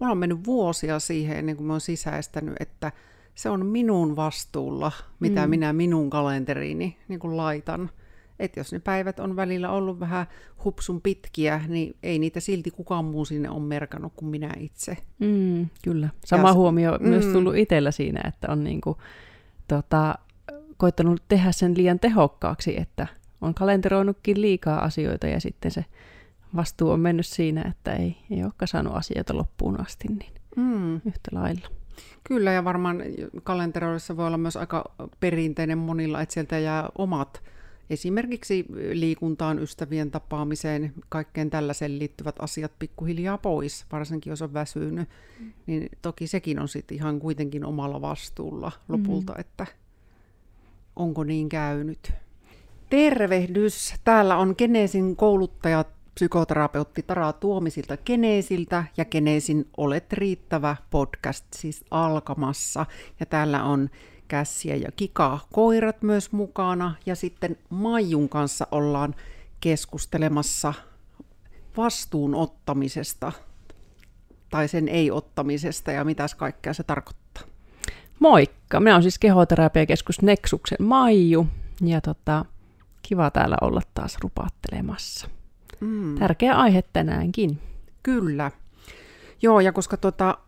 mulla on mennyt vuosia siihen ennen kuin mä oon sisäistänyt, että se on minun vastuulla, mitä mm. minä minun kalenteriini niin kuin laitan. Että jos ne päivät on välillä ollut vähän hupsun pitkiä, niin ei niitä silti kukaan muu sinne on merkannut kuin minä itse. Mm, kyllä. Sama ja, huomio mm. myös tullut itsellä siinä, että on niinku, tota, koittanut tehdä sen liian tehokkaaksi, että on kalenteroinutkin liikaa asioita ja sitten se vastuu on mennyt siinä, että ei, ei olekaan saanut asioita loppuun asti, niin mm. yhtä lailla. Kyllä, ja varmaan kalenteroissa voi olla myös aika perinteinen monilla, että sieltä jää omat esimerkiksi liikuntaan, ystävien tapaamiseen, kaikkeen tällaiseen liittyvät asiat pikkuhiljaa pois, varsinkin jos on väsynyt, mm. niin toki sekin on sitten ihan kuitenkin omalla vastuulla lopulta, mm. että onko niin käynyt. Tervehdys! Täällä on Geneesin kouluttaja psykoterapeutti Tara Tuomisilta Geneesiltä ja Geneesin Olet riittävä podcast siis alkamassa. Ja täällä on Kässiä ja Kika koirat myös mukana ja sitten Maijun kanssa ollaan keskustelemassa vastuun ottamisesta tai sen ei-ottamisesta ja mitäs kaikkea se tarkoittaa. Moikka! Minä olen siis kehoterapiakeskus Nexuksen Maiju ja tota, kiva täällä olla taas rupaattelemassa. Mm. Tärkeä aihe tänäänkin. Kyllä. Joo, ja koska tota,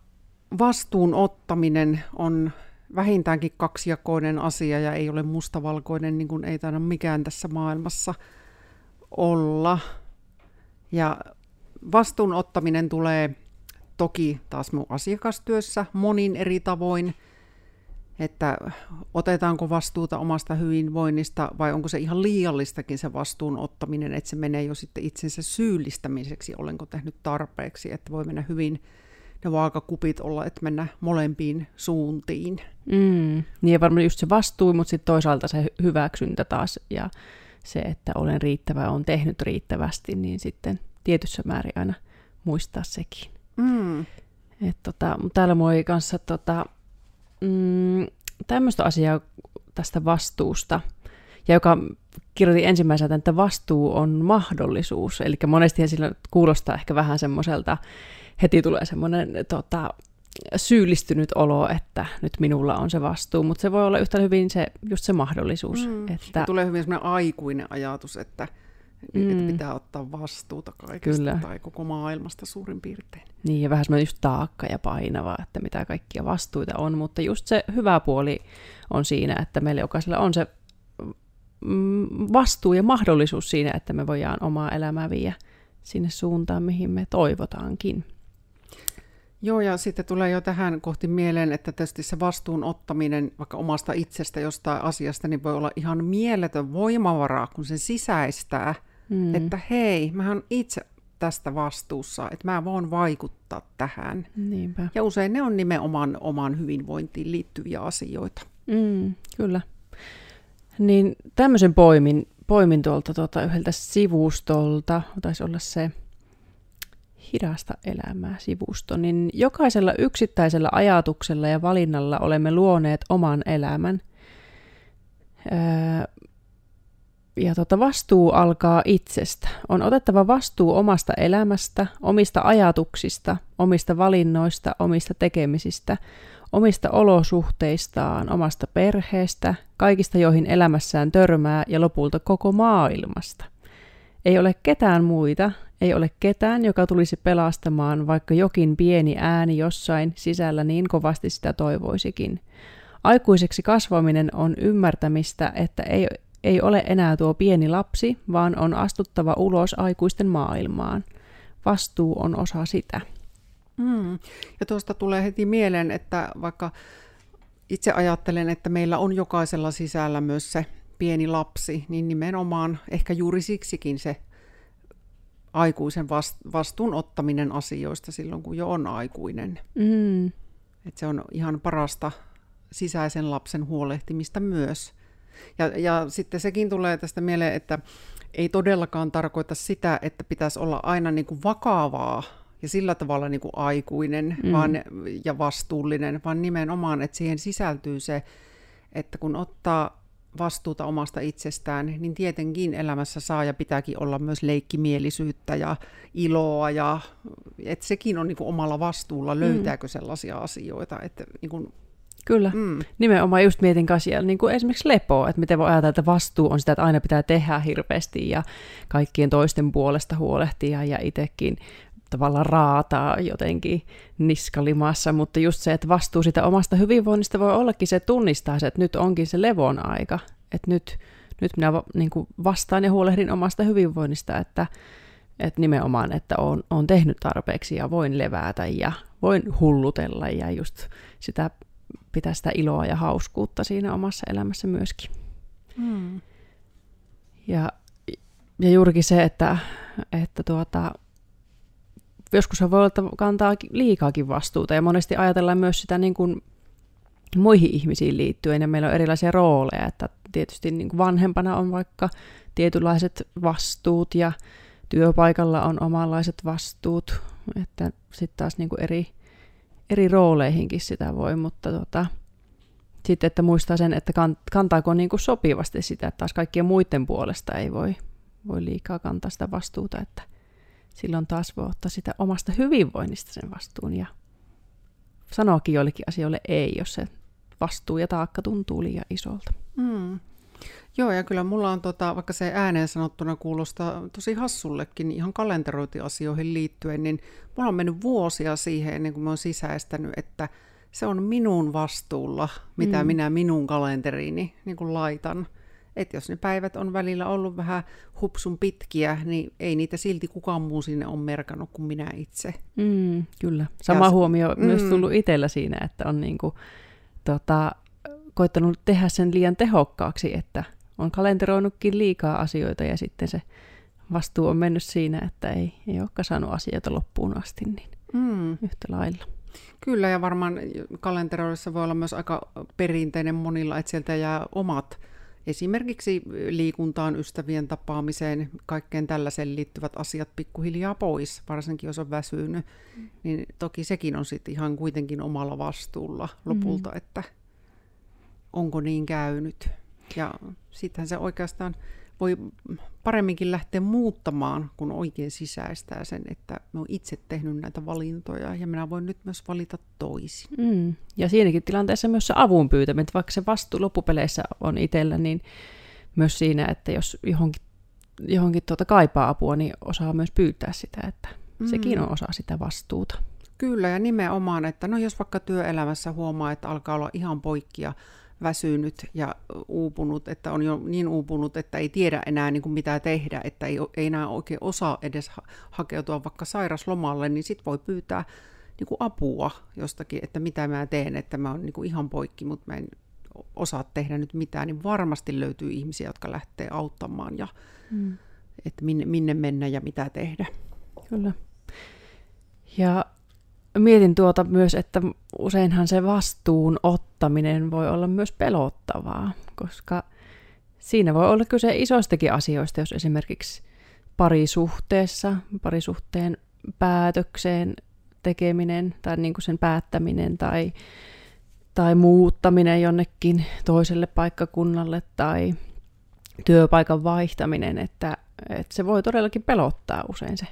vastuun ottaminen on vähintäänkin kaksijakoinen asia ja ei ole mustavalkoinen, niin kuin ei taida mikään tässä maailmassa olla. Ja vastuun ottaminen tulee toki taas mun asiakastyössä monin eri tavoin, että otetaanko vastuuta omasta hyvinvoinnista vai onko se ihan liiallistakin se vastuun ottaminen, että se menee jo sitten itsensä syyllistämiseksi, olenko tehnyt tarpeeksi, että voi mennä hyvin ne vaakakupit olla, että mennä molempiin suuntiin. Mm. Niin ja varmaan just se vastuu, mutta sitten toisaalta se hyväksyntä taas ja se, että olen riittävä, on tehnyt riittävästi, niin sitten tietyssä määrin aina muistaa sekin. Mm. Et tota, täällä moi kanssa tota, mm, tämmöistä asiaa tästä vastuusta, ja joka kirjoitin ensimmäisenä, että vastuu on mahdollisuus. Eli monesti sillä kuulostaa ehkä vähän semmoiselta, heti tulee semmoinen tota, syyllistynyt olo, että nyt minulla on se vastuu, mutta se voi olla yhtä hyvin se, just se mahdollisuus. Mm. Että... Tulee hyvin semmoinen aikuinen ajatus, että, mm. että pitää ottaa vastuuta kaikesta Kyllä. tai koko maailmasta suurin piirtein. Niin, ja vähän semmoinen just taakka ja painava, että mitä kaikkia vastuita on, mutta just se hyvä puoli on siinä, että meillä jokaisella on se mm, vastuu ja mahdollisuus siinä, että me voidaan omaa elämää viedä sinne suuntaan, mihin me toivotaankin. Joo, ja sitten tulee jo tähän kohti mieleen, että tietysti se vastuun ottaminen vaikka omasta itsestä jostain asiasta, niin voi olla ihan mieletön voimavara, kun se sisäistää, mm. että hei, mä oon itse tästä vastuussa, että mä voin vaikuttaa tähän. Niinpä. Ja usein ne on nimenomaan omaan hyvinvointiin liittyviä asioita. Mm, kyllä. Niin tämmöisen poimin, poimin tuolta tuota, yhdeltä sivustolta, taisi olla se hidasta elämää sivusto, niin jokaisella yksittäisellä ajatuksella ja valinnalla olemme luoneet oman elämän. Öö, ja tota, vastuu alkaa itsestä. On otettava vastuu omasta elämästä, omista ajatuksista, omista valinnoista, omista tekemisistä, omista olosuhteistaan, omasta perheestä, kaikista joihin elämässään törmää ja lopulta koko maailmasta. Ei ole ketään muita, ei ole ketään, joka tulisi pelastamaan, vaikka jokin pieni ääni jossain sisällä niin kovasti sitä toivoisikin. Aikuiseksi kasvaminen on ymmärtämistä, että ei, ei ole enää tuo pieni lapsi, vaan on astuttava ulos aikuisten maailmaan. Vastuu on osa sitä. Mm. Ja tuosta tulee heti mieleen, että vaikka itse ajattelen, että meillä on jokaisella sisällä myös se pieni lapsi, niin nimenomaan ehkä juuri siksikin se aikuisen vastuun ottaminen asioista silloin, kun jo on aikuinen. Mm. Et se on ihan parasta sisäisen lapsen huolehtimista myös. Ja, ja sitten sekin tulee tästä mieleen, että ei todellakaan tarkoita sitä, että pitäisi olla aina niin kuin vakavaa ja sillä tavalla niin kuin aikuinen mm. vaan, ja vastuullinen, vaan nimenomaan, että siihen sisältyy se, että kun ottaa vastuuta omasta itsestään, niin tietenkin elämässä saa ja pitääkin olla myös leikkimielisyyttä ja iloa, ja että sekin on niin kuin omalla vastuulla, mm. löytääkö sellaisia asioita, että niin kuin Kyllä, mm. nimenomaan just mietin kanssa niin kuin esimerkiksi lepoa, että miten voi ajatella, että vastuu on sitä, että aina pitää tehdä hirveästi ja kaikkien toisten puolesta huolehtia ja itsekin tavallaan raataa jotenkin niskalimassa, mutta just se, että vastuu sitä omasta hyvinvoinnista voi ollakin se tunnistaa se, että nyt onkin se levon aika, että nyt, nyt minä niin kuin vastaan ja huolehdin omasta hyvinvoinnista, että, että nimenomaan, että on, on tehnyt tarpeeksi ja voin levätä ja voin hullutella ja just sitä pitää sitä iloa ja hauskuutta siinä omassa elämässä myöskin. Hmm. Ja, ja juurikin se, että, että tuota, joskus voi olla, että kantaa liikaakin vastuuta ja monesti ajatellaan myös sitä niin kuin muihin ihmisiin liittyen ja meillä on erilaisia rooleja, että tietysti niin kuin vanhempana on vaikka tietynlaiset vastuut ja työpaikalla on omanlaiset vastuut, että sitten taas niin kuin eri, eri rooleihinkin sitä voi, mutta tota, sitten, että muistaa sen, että kantaako niin kuin sopivasti sitä, että taas kaikkien muiden puolesta ei voi, voi liikaa kantaa sitä vastuuta, että silloin taas voi ottaa sitä omasta hyvinvoinnista sen vastuun ja sanoakin joillekin asioille ei, jos se vastuu ja taakka tuntuu liian isolta. Mm. Joo, ja kyllä mulla on, tota, vaikka se ääneen sanottuna kuulostaa tosi hassullekin, niin ihan kalenterointiasioihin liittyen, niin mulla on mennyt vuosia siihen ennen kuin mä oon sisäistänyt, että se on minun vastuulla, mitä mm. minä minun kalenteriini niin kuin laitan että jos ne päivät on välillä ollut vähän hupsun pitkiä, niin ei niitä silti kukaan muu sinne on merkannut kuin minä itse. Mm, kyllä. Sama ja, huomio mm. myös tullut itsellä siinä, että on niinku, tota, koittanut tehdä sen liian tehokkaaksi, että on kalenteroinutkin liikaa asioita ja sitten se vastuu on mennyt siinä, että ei, ei olekaan saanut asioita loppuun asti, niin mm. yhtä lailla. Kyllä, ja varmaan kalenteroissa voi olla myös aika perinteinen monilla, että sieltä jää omat esimerkiksi liikuntaan, ystävien tapaamiseen, kaikkeen tällaiseen liittyvät asiat pikkuhiljaa pois, varsinkin jos on väsynyt, mm. niin toki sekin on sitten ihan kuitenkin omalla vastuulla lopulta, mm. että onko niin käynyt. Ja sittenhän se oikeastaan voi paremminkin lähteä muuttamaan, kun oikein sisäistää sen, että mä oon itse tehnyt näitä valintoja ja minä voin nyt myös valita toisin. Mm. Ja siinäkin tilanteessa myös se avun pyytäminen, vaikka se vastuu loppupeleissä on itsellä, niin myös siinä, että jos johonkin, johonkin tuota kaipaa apua, niin osaa myös pyytää sitä, että mm. sekin on osa sitä vastuuta. Kyllä, ja nimenomaan, että no jos vaikka työelämässä huomaa, että alkaa olla ihan poikkia väsynyt ja uupunut, että on jo niin uupunut, että ei tiedä enää niin kuin mitä tehdä, että ei, ei enää oikein osaa edes hakeutua vaikka sairaslomalle, niin sitten voi pyytää niin kuin apua jostakin, että mitä mä teen, että mä oon niin kuin ihan poikki, mutta mä en osaa tehdä nyt mitään, niin varmasti löytyy ihmisiä, jotka lähtee auttamaan ja mm. että minne, minne mennä ja mitä tehdä. Kyllä. Ja mietin tuota myös, että useinhan se vastuun ottaminen voi olla myös pelottavaa, koska siinä voi olla kyse isoistakin asioista, jos esimerkiksi parisuhteessa, parisuhteen päätökseen tekeminen tai niin kuin sen päättäminen tai, tai muuttaminen jonnekin toiselle paikkakunnalle tai työpaikan vaihtaminen, että, että se voi todellakin pelottaa usein se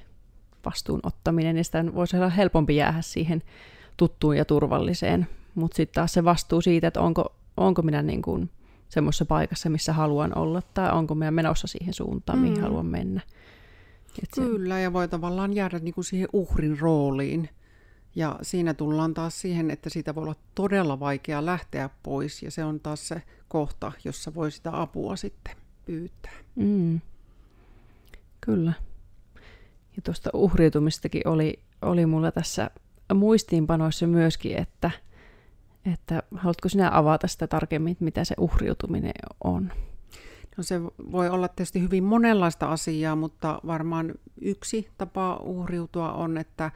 vastuun ottaminen, niin sitä voisi olla helpompi jäädä siihen tuttuun ja turvalliseen. Mutta sitten taas se vastuu siitä, että onko, onko minä niin kuin semmoisessa paikassa, missä haluan olla, tai onko minä menossa siihen suuntaan, mihin mm. haluan mennä. Et Kyllä, se... ja voi tavallaan jäädä niin kuin siihen uhrin rooliin. Ja siinä tullaan taas siihen, että siitä voi olla todella vaikea lähteä pois, ja se on taas se kohta, jossa voi sitä apua sitten pyytää. Mm. Kyllä. Ja tuosta uhriutumistakin oli, oli mulla tässä muistiinpanoissa myöskin, että, että haluatko sinä avata sitä tarkemmin, mitä se uhriutuminen on? No se voi olla tietysti hyvin monenlaista asiaa, mutta varmaan yksi tapa uhriutua on, että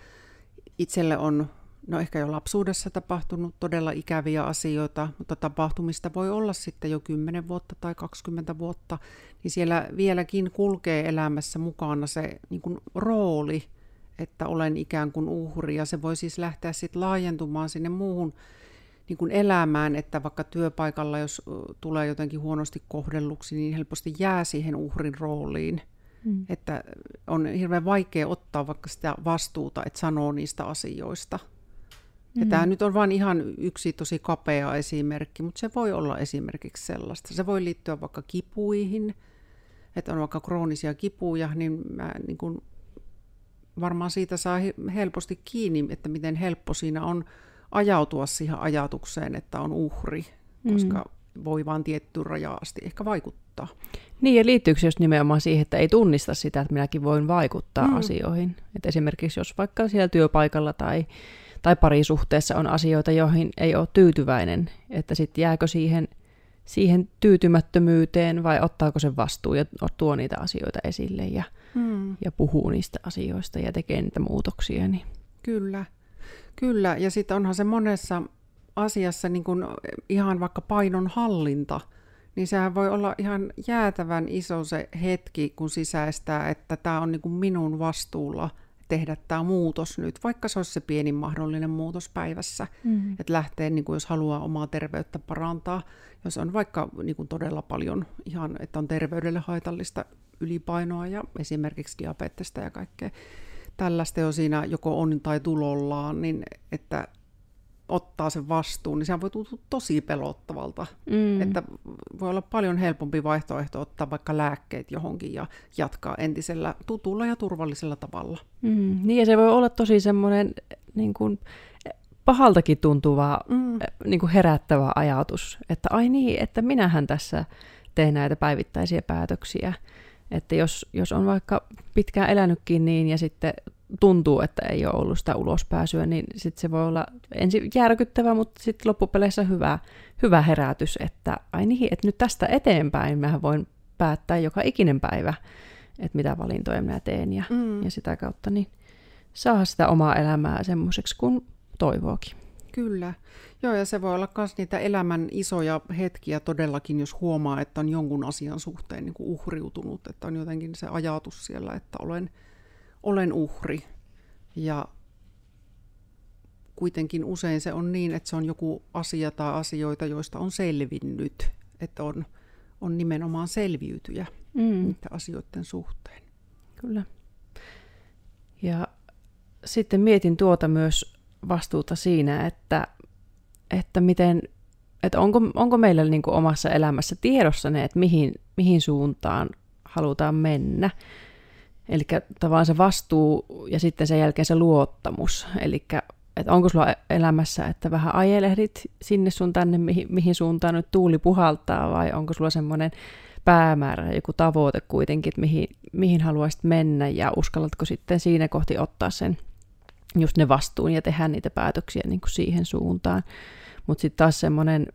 itselle on no ehkä jo lapsuudessa tapahtunut todella ikäviä asioita, mutta tapahtumista voi olla sitten jo 10 vuotta tai 20 vuotta, niin siellä vieläkin kulkee elämässä mukana se niin kuin rooli, että olen ikään kuin uhri, ja se voi siis lähteä sitten laajentumaan sinne muuhun niin kuin elämään, että vaikka työpaikalla, jos tulee jotenkin huonosti kohdelluksi, niin helposti jää siihen uhrin rooliin. Mm. Että on hirveän vaikea ottaa vaikka sitä vastuuta, että sanoo niistä asioista. Mm. Ja tämä nyt on vain ihan yksi tosi kapea esimerkki, mutta se voi olla esimerkiksi sellaista. Se voi liittyä vaikka kipuihin, että on vaikka kroonisia kipuja, niin mä niin kuin varmaan siitä saa helposti kiinni, että miten helppo siinä on ajautua siihen ajatukseen, että on uhri, koska mm. voi vain tiettyyn rajaan asti ehkä vaikuttaa. Niin, ja liittyykö se just nimenomaan siihen, että ei tunnista sitä, että minäkin voin vaikuttaa mm. asioihin? Et esimerkiksi jos vaikka siellä työpaikalla tai, tai parisuhteessa on asioita, joihin ei ole tyytyväinen, että sitten jääkö siihen, siihen tyytymättömyyteen vai ottaako se vastuu ja tuo niitä asioita esille ja, mm. ja puhuu niistä asioista ja tekee niitä muutoksia. Niin. Kyllä. Kyllä, ja sitten onhan se monessa asiassa niin kun ihan vaikka painon hallinta, niin sehän voi olla ihan jäätävän iso se hetki, kun sisäistää, että tämä on niin kuin minun vastuulla tehdä tämä muutos nyt, vaikka se olisi se pienin mahdollinen muutos päivässä, mm. että lähtee, niin kuin jos haluaa omaa terveyttä parantaa, jos on vaikka niin kuin todella paljon ihan, että on terveydelle haitallista ylipainoa ja esimerkiksi diabetesta ja kaikkea, tällaista jo siinä joko on tai tulollaan, niin että ottaa sen vastuun, niin se voi tuntua tosi pelottavalta. Mm. Että voi olla paljon helpompi vaihtoehto ottaa vaikka lääkkeet johonkin ja jatkaa entisellä tutulla ja turvallisella tavalla. Mm. Niin ja se voi olla tosi semmoinen niin kuin, pahaltakin tuntuva, mm. niin kuin herättävä ajatus, että ai niin, että minähän tässä teen näitä päivittäisiä päätöksiä. Että jos, jos on vaikka pitkään elänytkin niin ja sitten tuntuu, että ei ole ollut sitä ulospääsyä, niin sitten se voi olla ensin järkyttävä, mutta sitten loppupeleissä hyvä, hyvä herätys, että ai niin, että nyt tästä eteenpäin mä voin päättää joka ikinen päivä, että mitä valintoja minä teen ja, mm. ja sitä kautta niin saa sitä omaa elämää semmoiseksi kuin toivookin. Kyllä. Joo, ja se voi olla myös niitä elämän isoja hetkiä todellakin, jos huomaa, että on jonkun asian suhteen niin kuin uhriutunut, että on jotenkin se ajatus siellä, että olen, olen uhri. Ja kuitenkin usein se on niin, että se on joku asia tai asioita, joista on selvinnyt, että on, on nimenomaan selviytyjä mm. niiden asioiden suhteen. Kyllä. Ja sitten mietin tuota myös vastuuta siinä, että, että miten, että onko, onko meillä niin omassa elämässä tiedossa ne, että mihin, mihin suuntaan halutaan mennä. Eli tavallaan se vastuu ja sitten sen jälkeen se luottamus. Eli että onko sulla elämässä, että vähän ajelehdit sinne sun tänne, mihin, mihin suuntaan nyt tuuli puhaltaa, vai onko sulla semmoinen päämäärä, joku tavoite kuitenkin, että mihin, mihin haluaisit mennä, ja uskallatko sitten siinä kohti ottaa sen just ne vastuun ja tehdä niitä päätöksiä niin kuin siihen suuntaan. Mutta sitten taas semmoinen,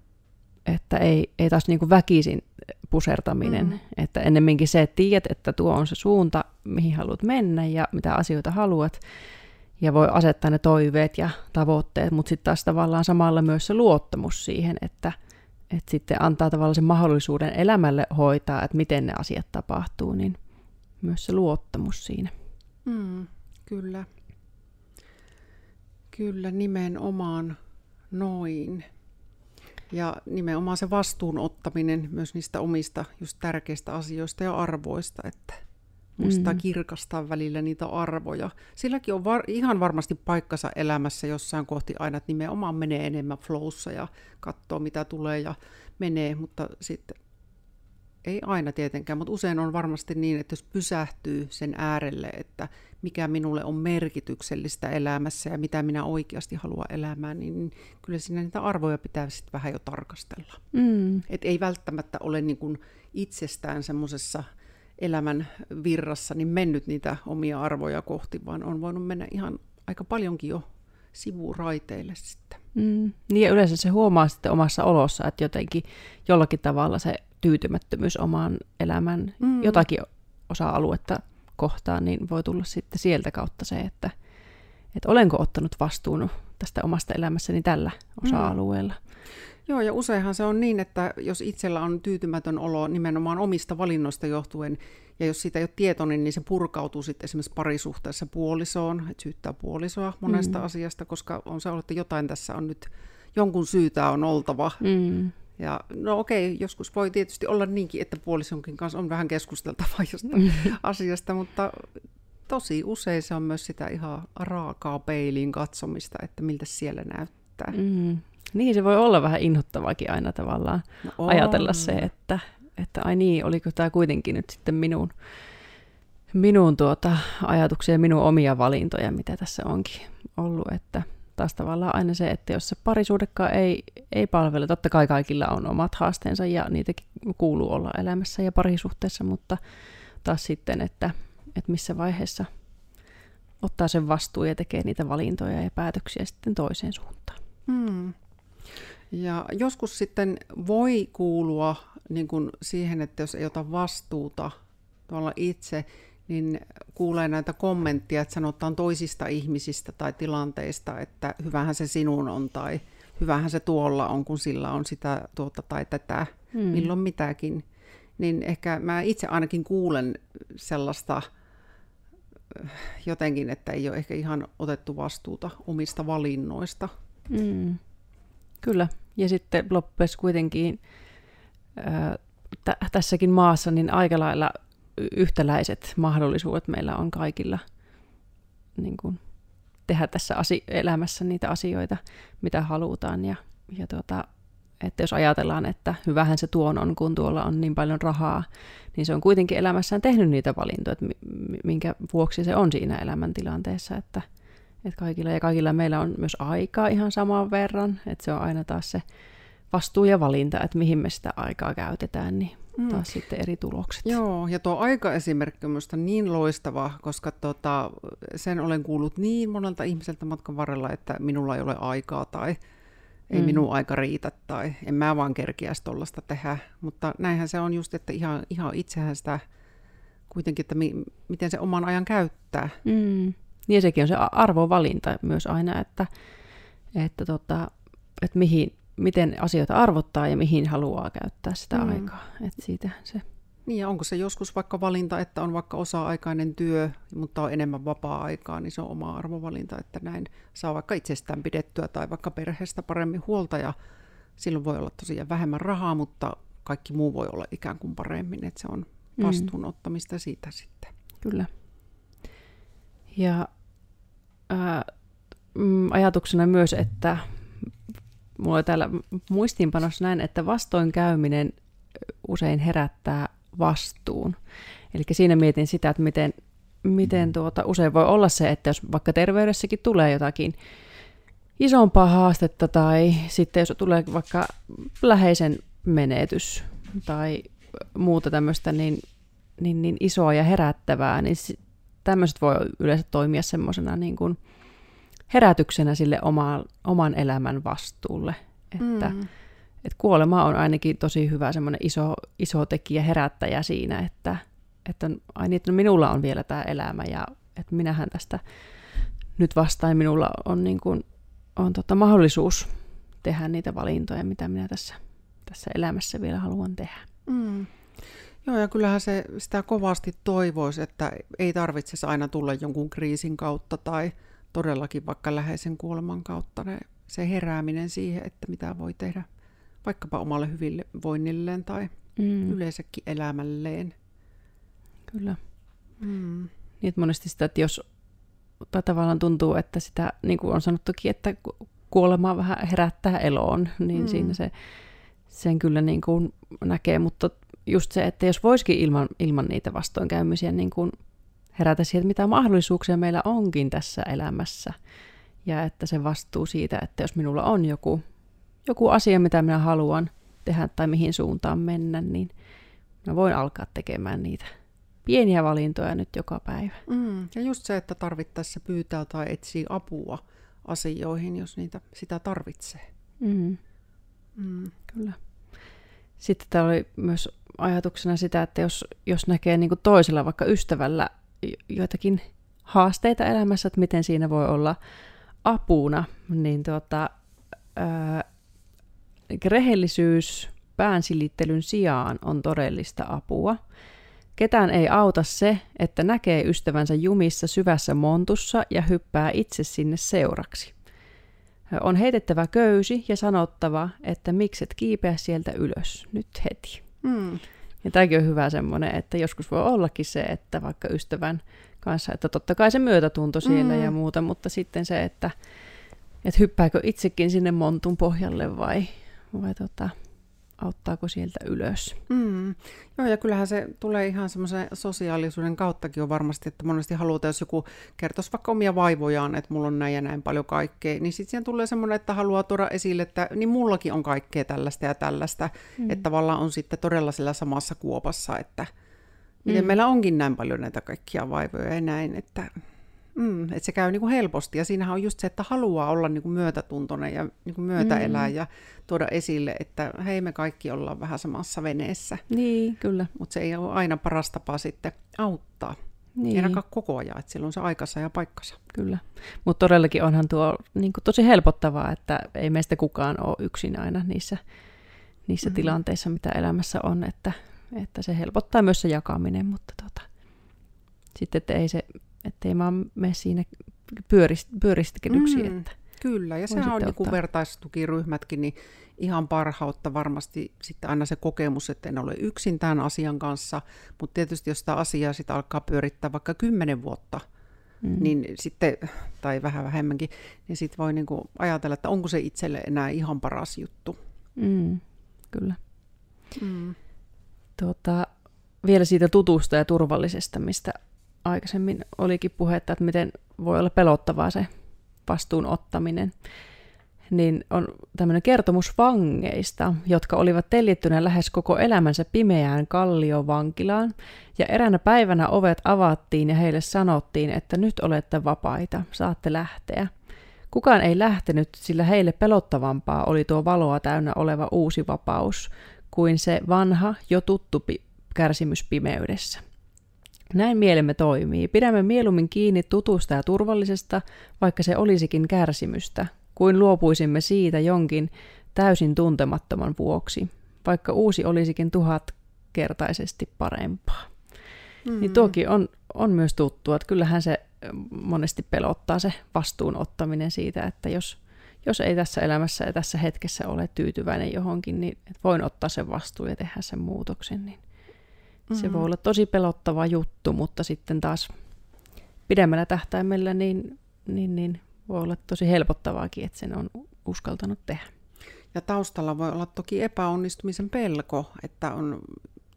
että ei, ei taas niin kuin väkisin pusertaminen, mm. että ennemminkin se, että tiedät, että tuo on se suunta, mihin haluat mennä ja mitä asioita haluat, ja voi asettaa ne toiveet ja tavoitteet, mutta sitten taas tavallaan samalla myös se luottamus siihen, että, että sitten antaa tavallaan sen mahdollisuuden elämälle hoitaa, että miten ne asiat tapahtuu, niin myös se luottamus siinä. Mm, kyllä. Kyllä, nimenomaan noin. Ja nimenomaan se vastuun ottaminen myös niistä omista just tärkeistä asioista ja arvoista, että muistaa mm. kirkastaa välillä niitä arvoja. Silläkin on var- ihan varmasti paikkansa elämässä jossain kohti aina, että nimenomaan menee enemmän flowssa ja katsoo mitä tulee ja menee, mutta sitten ei aina tietenkään, mutta usein on varmasti niin, että jos pysähtyy sen äärelle, että mikä minulle on merkityksellistä elämässä ja mitä minä oikeasti haluan elämään, niin kyllä siinä niitä arvoja pitää sitten vähän jo tarkastella. Mm. Et ei välttämättä ole niin kuin itsestään semmoisessa elämän virrassa niin mennyt niitä omia arvoja kohti, vaan on voinut mennä ihan aika paljonkin jo sivuraiteille sitten. Mm. Niin ja yleensä se huomaa sitten omassa olossa, että jotenkin jollakin tavalla se tyytymättömyys omaan elämän mm. jotakin osa-aluetta kohtaan, niin voi tulla sitten sieltä kautta se, että, että olenko ottanut vastuun tästä omasta elämässäni tällä osa-alueella. Mm. Joo, ja useinhan se on niin, että jos itsellä on tyytymätön olo nimenomaan omista valinnoista johtuen, ja jos siitä ei ole tietoinen, niin se purkautuu sitten esimerkiksi parisuhteessa puolisoon, että syyttää puolisoa monesta mm. asiasta, koska on se ollut, että jotain tässä on nyt jonkun syytä on oltava. Mm. Ja no okei, joskus voi tietysti olla niinkin, että puolisonkin kanssa on vähän keskusteltava jostain asiasta, mutta tosi usein se on myös sitä ihan raakaa peiliin katsomista, että miltä siellä näyttää. Mm. Niin, se voi olla vähän inhottavakin aina tavallaan no ajatella se, että, että ai niin, oliko tämä kuitenkin nyt sitten minun, minun tuota, ajatuksia ja minun omia valintoja, mitä tässä onkin ollut, että taas tavallaan aina se, että jos se parisuudekaan ei, ei palvele, totta kai kaikilla on omat haasteensa ja niitäkin kuuluu olla elämässä ja parisuhteessa, mutta taas sitten, että, että missä vaiheessa ottaa sen vastuun ja tekee niitä valintoja ja päätöksiä sitten toiseen suuntaan. Hmm. Ja joskus sitten voi kuulua niin kuin siihen, että jos ei ota vastuuta tuolla itse, niin kuulee näitä kommentteja, että sanotaan toisista ihmisistä tai tilanteista, että hyvähän se sinun on tai hyvähän se tuolla on, kun sillä on sitä tuota tai tätä, hmm. milloin mitäkin. Niin ehkä mä itse ainakin kuulen sellaista äh, jotenkin, että ei ole ehkä ihan otettu vastuuta omista valinnoista. Hmm. Kyllä, ja sitten loppujen kuitenkin äh, t- tässäkin maassa niin aika lailla yhtäläiset mahdollisuudet meillä on kaikilla niin kuin, tehdä tässä asi- elämässä niitä asioita, mitä halutaan. Ja, ja tuota, että jos ajatellaan, että hyvähän se tuon on, kun tuolla on niin paljon rahaa, niin se on kuitenkin elämässään tehnyt niitä valintoja, että minkä vuoksi se on siinä elämäntilanteessa, että, että kaikilla ja kaikilla meillä on myös aikaa ihan saman verran, että se on aina taas se vastuu ja valinta, että mihin me sitä aikaa käytetään, niin mm. taas sitten eri tulokset. Joo, ja tuo aikaesimerkki on minusta niin loistava, koska tota, sen olen kuullut niin monelta ihmiseltä matkan varrella, että minulla ei ole aikaa tai ei mm. minun aika riitä tai en mä vaan kerkiäisi tuollaista tehdä. Mutta näinhän se on just, että ihan, ihan itsehän sitä kuitenkin, että mi, miten se oman ajan käyttää. Mm. Niin sekin on se arvovalinta myös aina, että, että, tota, että mihin, miten asioita arvottaa ja mihin haluaa käyttää sitä mm. aikaa. Että siitä se... Niin ja onko se joskus vaikka valinta, että on vaikka osa-aikainen työ, mutta on enemmän vapaa-aikaa, niin se on oma arvovalinta, että näin saa vaikka itsestään pidettyä tai vaikka perheestä paremmin huolta ja silloin voi olla tosiaan vähemmän rahaa, mutta kaikki muu voi olla ikään kuin paremmin, että se on mm. vastuunottamista siitä sitten. Kyllä. Ja ää, mm, ajatuksena myös, että mulla täällä muistiinpanossa näin, että vastoinkäyminen usein herättää vastuun. Eli siinä mietin sitä, että miten, miten tuota, usein voi olla se, että jos vaikka terveydessäkin tulee jotakin isompaa haastetta tai sitten jos tulee vaikka läheisen menetys tai muuta tämmöistä niin, niin, niin isoa ja herättävää, niin tämmöiset voi yleensä toimia semmoisena niin kuin herätyksenä sille oma, oman elämän vastuulle. Että, mm. et kuolema on ainakin tosi hyvä semmoinen iso, iso tekijä, herättäjä siinä, että, että ai niin, että minulla on vielä tämä elämä ja että minähän tästä nyt vastaan minulla on, niin kuin, on tota mahdollisuus tehdä niitä valintoja, mitä minä tässä, tässä elämässä vielä haluan tehdä. Mm. Joo, ja kyllähän se sitä kovasti toivoisi, että ei tarvitsisi aina tulla jonkun kriisin kautta tai todellakin vaikka läheisen kuoleman kautta ne, se herääminen siihen, että mitä voi tehdä vaikkapa omalle hyvinvoinnilleen tai mm. yleensäkin elämälleen. Kyllä. Mm. Niin, että monesti sitä, että jos tai tavallaan tuntuu, että sitä, niin kuin on sanottukin, että kuolema vähän herättää eloon, niin mm. siinä se, sen kyllä niin kuin näkee, mutta just se, että jos voisikin ilman, ilman niitä vastoinkäymisiä niin kuin herätä siihen, mitä mahdollisuuksia meillä onkin tässä elämässä. Ja että se vastuu siitä, että jos minulla on joku, joku asia, mitä minä haluan tehdä tai mihin suuntaan mennä, niin mä voin alkaa tekemään niitä pieniä valintoja nyt joka päivä. Mm, ja just se, että tarvittaessa pyytää tai etsii apua asioihin, jos niitä sitä tarvitsee. Mm. Mm. Kyllä. Sitten täällä oli myös ajatuksena sitä, että jos, jos näkee niin kuin toisella, vaikka ystävällä, joitakin haasteita elämässä, että miten siinä voi olla apuna, niin tuota, ää, rehellisyys päänsilittelyn sijaan on todellista apua. Ketään ei auta se, että näkee ystävänsä jumissa syvässä montussa ja hyppää itse sinne seuraksi. On heitettävä köysi ja sanottava, että mikset kiipeä sieltä ylös nyt heti. Mm. Ja tämäkin on hyvä semmoinen, että joskus voi ollakin se, että vaikka ystävän kanssa, että totta kai se myötätunto siellä mm. ja muuta, mutta sitten se, että, että hyppääkö itsekin sinne montun pohjalle vai, vai tota, auttaako sieltä ylös. Mm. Joo, ja kyllähän se tulee ihan semmoisen sosiaalisuuden kauttakin on varmasti, että monesti halutaan, jos joku kertoisi vaikka omia vaivojaan, että mulla on näin ja näin paljon kaikkea, niin sitten siihen tulee semmoinen, että haluaa tuoda esille, että niin mullakin on kaikkea tällaista ja tällaista, mm. että tavallaan on sitten todella sillä samassa kuopassa, että miten mm. meillä onkin näin paljon näitä kaikkia vaivoja ja näin, että Mm, että se käy niin kuin helposti ja siinähän on just se, että haluaa olla niin kuin myötätuntoinen ja niin kuin myötäelää mm. ja tuoda esille, että hei me kaikki ollaan vähän samassa veneessä. Niin, kyllä. Mutta se ei ole aina paras tapa sitten auttaa. Niin. Ei ainakaan koko ajan, että silloin se aikansa ja paikkansa. Kyllä. Mutta todellakin onhan tuo niin kuin tosi helpottavaa, että ei meistä kukaan ole yksin aina niissä, niissä mm-hmm. tilanteissa, mitä elämässä on, että, että se helpottaa myös se jakaminen, mutta tota, sitten että ei se ettei vaan mene siinä pyörist. Mm, että kyllä, ja sehän on niin vertaistukiryhmätkin, niin ihan parhautta varmasti sitten aina se kokemus, että en ole yksin tämän asian kanssa, mutta tietysti jos sitä asiaa sitten alkaa pyörittää vaikka kymmenen vuotta, mm. niin sitten, tai vähän vähemmänkin, niin sitten voi niinku ajatella, että onko se itselle enää ihan paras juttu. Mm, kyllä. Mm. Tuota, vielä siitä tutusta ja turvallisesta, mistä aikaisemmin olikin puhetta, että miten voi olla pelottavaa se vastuun ottaminen, niin on tämmöinen kertomus vangeista, jotka olivat tellittynä lähes koko elämänsä pimeään kalliovankilaan, ja eräänä päivänä ovet avattiin ja heille sanottiin, että nyt olette vapaita, saatte lähteä. Kukaan ei lähtenyt, sillä heille pelottavampaa oli tuo valoa täynnä oleva uusi vapaus kuin se vanha, jo tuttu kärsimys pimeydessä. Näin mielemme toimii. Pidämme mieluummin kiinni tutusta ja turvallisesta, vaikka se olisikin kärsimystä, kuin luopuisimme siitä jonkin täysin tuntemattoman vuoksi, vaikka uusi olisikin tuhatkertaisesti parempaa. Mm. Niin tuokin on, on myös tuttua, että kyllähän se monesti pelottaa se vastuun ottaminen siitä, että jos, jos ei tässä elämässä ja tässä hetkessä ole tyytyväinen johonkin, niin voin ottaa sen vastuun ja tehdä sen muutoksen, niin Mm-hmm. Se voi olla tosi pelottava juttu, mutta sitten taas pidemmällä tähtäimellä niin, niin, niin voi olla tosi helpottavaakin, että sen on uskaltanut tehdä. Ja taustalla voi olla toki epäonnistumisen pelko, että on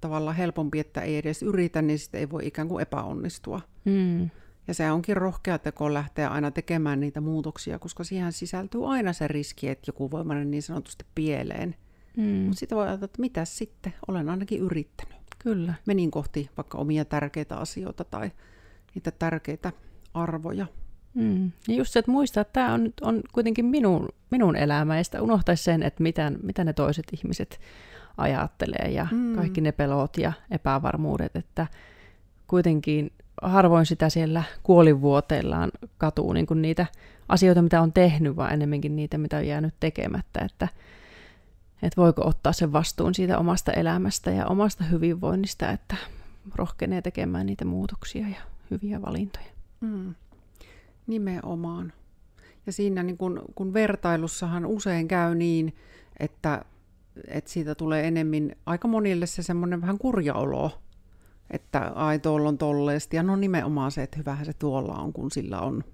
tavallaan helpompi, että ei edes yritä, niin sitten ei voi ikään kuin epäonnistua. Mm. Ja se onkin rohkea teko lähteä aina tekemään niitä muutoksia, koska siihen sisältyy aina se riski, että joku voi mennä niin sanotusti pieleen. Mm. Mutta sitten voi ajatella, että mitä sitten, olen ainakin yrittänyt. Kyllä. Menin kohti vaikka omia tärkeitä asioita tai niitä tärkeitä arvoja. Mm. Ja just se, että muistaa, että tämä on, on kuitenkin minun, minun elämä, ja sitä unohtaisi sen, että mitä, mitä ne toiset ihmiset ajattelee, ja mm. kaikki ne pelot ja epävarmuudet, että kuitenkin harvoin sitä siellä kuolivuoteillaan katuu niin kuin niitä asioita, mitä on tehnyt, vaan enemmänkin niitä, mitä on jäänyt tekemättä, että että voiko ottaa sen vastuun siitä omasta elämästä ja omasta hyvinvoinnista, että rohkenee tekemään niitä muutoksia ja hyviä valintoja. Mm. Nimenomaan. Ja siinä niin kun, kun vertailussahan usein käy niin, että, että siitä tulee enemmän aika monille se semmoinen vähän kurja olo, että ai tuolla on tolleesti. Ja no nimenomaan se, että hyvähän se tuolla on, kun sillä on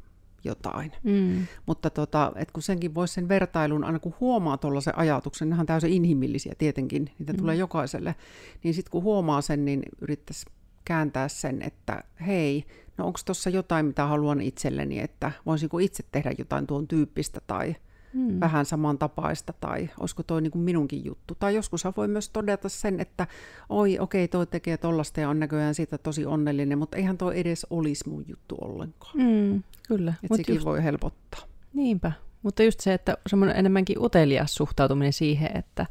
jotain. Mm. Mutta tota, et kun senkin voisi sen vertailun, aina kun huomaa tuollaisen ajatuksen, nehän on täysin inhimillisiä tietenkin, niitä mm. tulee jokaiselle, niin sitten kun huomaa sen, niin yrittäisi kääntää sen, että hei, no onko tuossa jotain, mitä haluan itselleni, että voisinko itse tehdä jotain tuon tyyppistä tai hmm. vähän samantapaista, tai olisiko toi niin kuin minunkin juttu. Tai joskus voi myös todeta sen, että oi, okei, okay, toi tekee tollasta ja on näköjään siitä tosi onnellinen, mutta eihän toi edes olisi mun juttu ollenkaan. Hmm, kyllä. Että sekin just... voi helpottaa. Niinpä. Mutta just se, että semmoinen enemmänkin utelias suhtautuminen siihen, että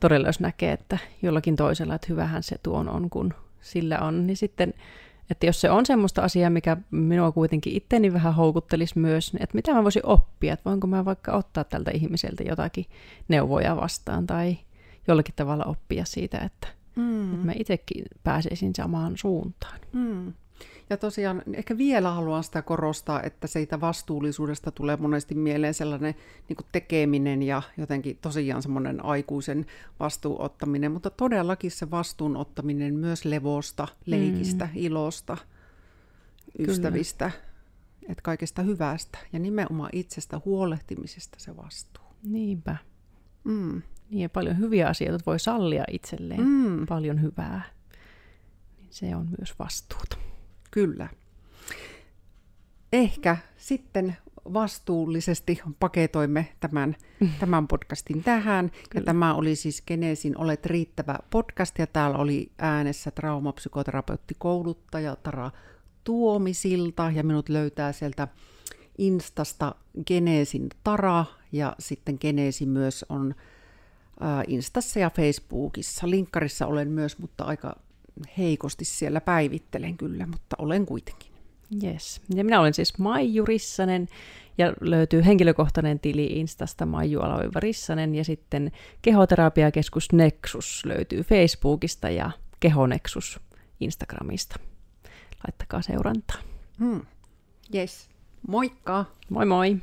todella jos näkee, että jollakin toisella, että hyvähän se tuon on, kun sillä on, niin sitten että jos se on semmoista asiaa, mikä minua kuitenkin itteni vähän houkuttelisi myös, niin että mitä mä voisin oppia, että voinko mä vaikka ottaa tältä ihmiseltä jotakin neuvoja vastaan tai jollakin tavalla oppia siitä, että, mm. että mä itsekin pääsisin samaan suuntaan. Mm. Ja tosiaan ehkä vielä haluan sitä korostaa, että siitä vastuullisuudesta tulee monesti mieleen sellainen niin tekeminen ja jotenkin tosiaan semmoinen aikuisen vastuunottaminen, mutta todellakin se vastuunottaminen myös levosta, leikistä, mm. ilosta, ystävistä, että kaikesta hyvästä ja nimenomaan itsestä huolehtimisesta se vastuu. Niinpä. Mm. Niin ja paljon hyviä asioita voi sallia itselleen, mm. paljon hyvää. Niin se on myös vastuuta. Kyllä. Ehkä sitten vastuullisesti paketoimme tämän, tämän podcastin tähän. Kyllä. Ja tämä oli siis Genesin Olet riittävä podcast, ja täällä oli äänessä traumapsykoterapeutti kouluttaja Tara Tuomisilta, ja minut löytää sieltä Instasta Genesin Tara, ja sitten Genesi myös on Instassa ja Facebookissa. Linkkarissa olen myös, mutta aika heikosti siellä päivittelen kyllä, mutta olen kuitenkin. Yes. Ja minä olen siis Maiju Rissanen ja löytyy henkilökohtainen tili Instasta Maiju Rissanen ja sitten kehoterapiakeskus Nexus löytyy Facebookista ja Kehonexus Instagramista. Laittakaa seurantaa. Hmm. Yes. Moikka! Moi moi!